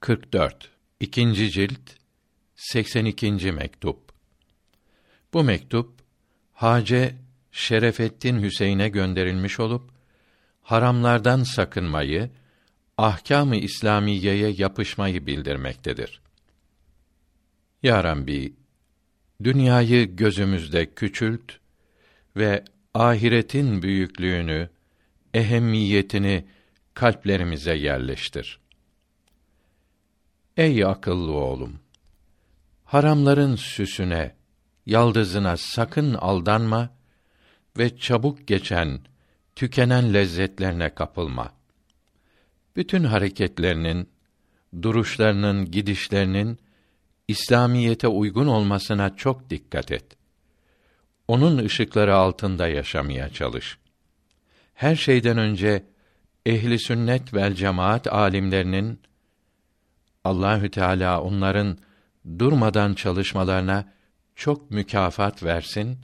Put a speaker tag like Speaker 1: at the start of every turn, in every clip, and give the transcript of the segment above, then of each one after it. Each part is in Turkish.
Speaker 1: 44 İkinci cilt 82. mektup Bu mektup Hace Şerefettin Hüseyin'e gönderilmiş olup haramlardan sakınmayı, ahkâm-ı İslamiyeye yapışmayı bildirmektedir. Ya Rabbi, dünyayı gözümüzde küçült ve ahiretin büyüklüğünü, ehemmiyetini kalplerimize yerleştir. Ey akıllı oğlum! Haramların süsüne, yaldızına sakın aldanma ve çabuk geçen, tükenen lezzetlerine kapılma. Bütün hareketlerinin, duruşlarının, gidişlerinin İslamiyete uygun olmasına çok dikkat et. Onun ışıkları altında yaşamaya çalış. Her şeyden önce ehli sünnet vel cemaat alimlerinin Allahü Teala onların durmadan çalışmalarına çok mükafat versin.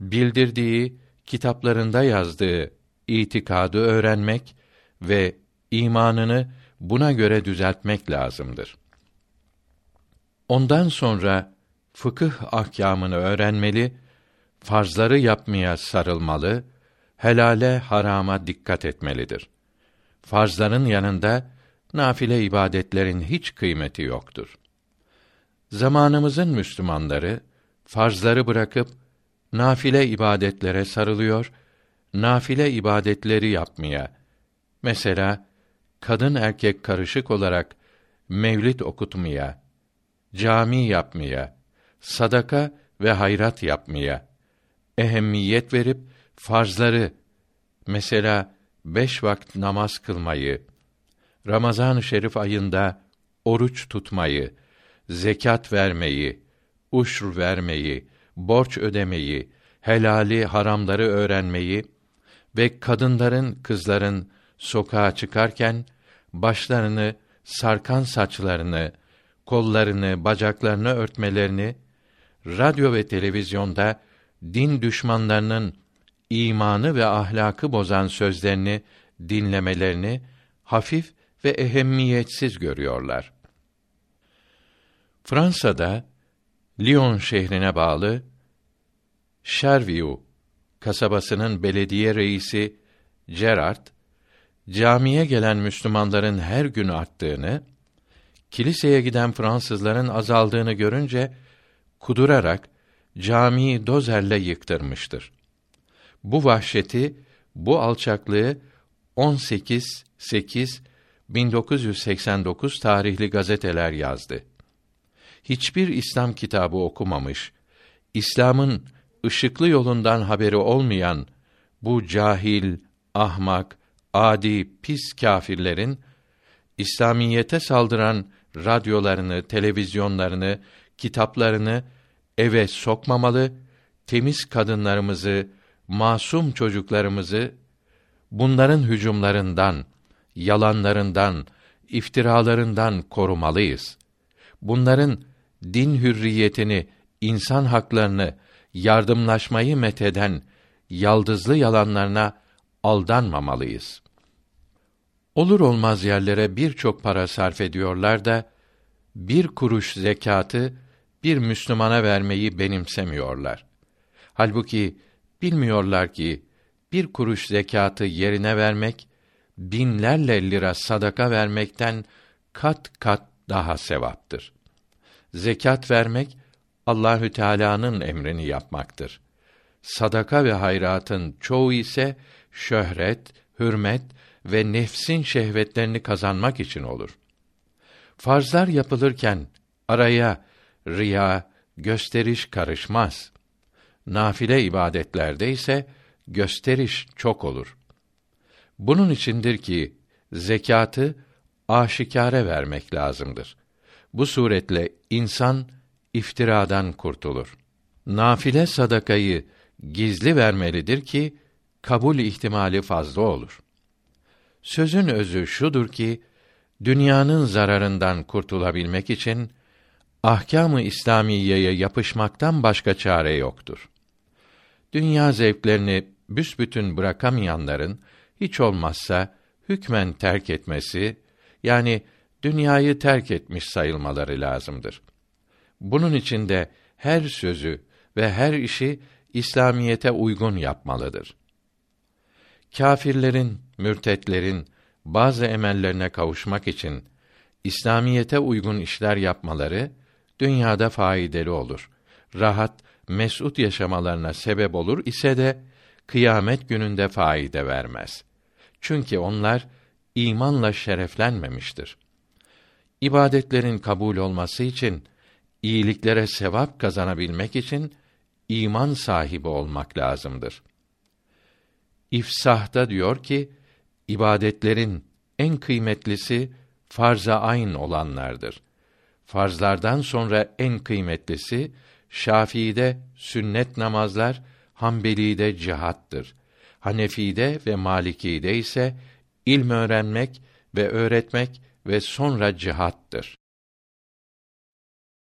Speaker 1: Bildirdiği, kitaplarında yazdığı itikadı öğrenmek ve imanını buna göre düzeltmek lazımdır. Ondan sonra fıkıh ahkamını öğrenmeli, farzları yapmaya sarılmalı, helale harama dikkat etmelidir. Farzların yanında nafile ibadetlerin hiç kıymeti yoktur. Zamanımızın Müslümanları farzları bırakıp nafile ibadetlere sarılıyor, nafile ibadetleri yapmaya, mesela kadın erkek karışık olarak mevlid okutmaya, cami yapmaya, sadaka ve hayrat yapmaya ehemmiyet verip farzları mesela beş vakit namaz kılmayı, Ramazan-ı Şerif ayında oruç tutmayı, zekat vermeyi, uşr vermeyi, borç ödemeyi, helali haramları öğrenmeyi ve kadınların, kızların sokağa çıkarken başlarını, sarkan saçlarını, kollarını, bacaklarını örtmelerini, radyo ve televizyonda din düşmanlarının imanı ve ahlakı bozan sözlerini dinlemelerini hafif ve ehemmiyetsiz görüyorlar. Fransa'da Lyon şehrine bağlı Chervieux kasabasının belediye reisi Gerard camiye gelen Müslümanların her gün arttığını, kiliseye giden Fransızların azaldığını görünce kudurarak camiyi dozerle yıktırmıştır. Bu vahşeti, bu alçaklığı 18 8 1989 tarihli gazeteler yazdı. Hiçbir İslam kitabı okumamış, İslam'ın ışıklı yolundan haberi olmayan bu cahil, ahmak, adi, pis kâfirlerin İslamiyete saldıran radyolarını, televizyonlarını, kitaplarını eve sokmamalı, temiz kadınlarımızı, masum çocuklarımızı bunların hücumlarından, yalanlarından, iftiralarından korumalıyız. Bunların din hürriyetini, insan haklarını, yardımlaşmayı metheden yaldızlı yalanlarına aldanmamalıyız. Olur olmaz yerlere birçok para sarf ediyorlar da bir kuruş zekatı bir Müslümana vermeyi benimsemiyorlar. Halbuki bilmiyorlar ki bir kuruş zekatı yerine vermek binlerle lira sadaka vermekten kat kat daha sevaptır. Zekat vermek Allahü Teala'nın emrini yapmaktır. Sadaka ve hayratın çoğu ise şöhret, hürmet ve nefsin şehvetlerini kazanmak için olur. Farzlar yapılırken araya riya, gösteriş karışmaz. Nafile ibadetlerde ise gösteriş çok olur. Bunun içindir ki zekatı aşikare vermek lazımdır. Bu suretle insan iftiradan kurtulur. Nafile sadakayı gizli vermelidir ki kabul ihtimali fazla olur. Sözün özü şudur ki dünyanın zararından kurtulabilmek için ahkâm-ı İslamiyeye yapışmaktan başka çare yoktur. Dünya zevklerini büsbütün bırakamayanların hiç olmazsa hükmen terk etmesi yani dünyayı terk etmiş sayılmaları lazımdır. Bunun için de her sözü ve her işi İslamiyete uygun yapmalıdır. Kâfirlerin, mürtetlerin bazı emellerine kavuşmak için İslamiyete uygun işler yapmaları dünyada faydalı olur. Rahat, mesut yaşamalarına sebep olur ise de kıyamet gününde faide vermez. Çünkü onlar imanla şereflenmemiştir. İbadetlerin kabul olması için iyiliklere sevap kazanabilmek için iman sahibi olmak lazımdır. İfsah'ta diyor ki ibadetlerin en kıymetlisi farza ayn olanlardır. Farzlardan sonra en kıymetlisi Şafii'de sünnet namazlar, Hanbeli'de cihattır. Hanefi'de ve Maliki'de ise ilm öğrenmek ve öğretmek ve sonra cihattır.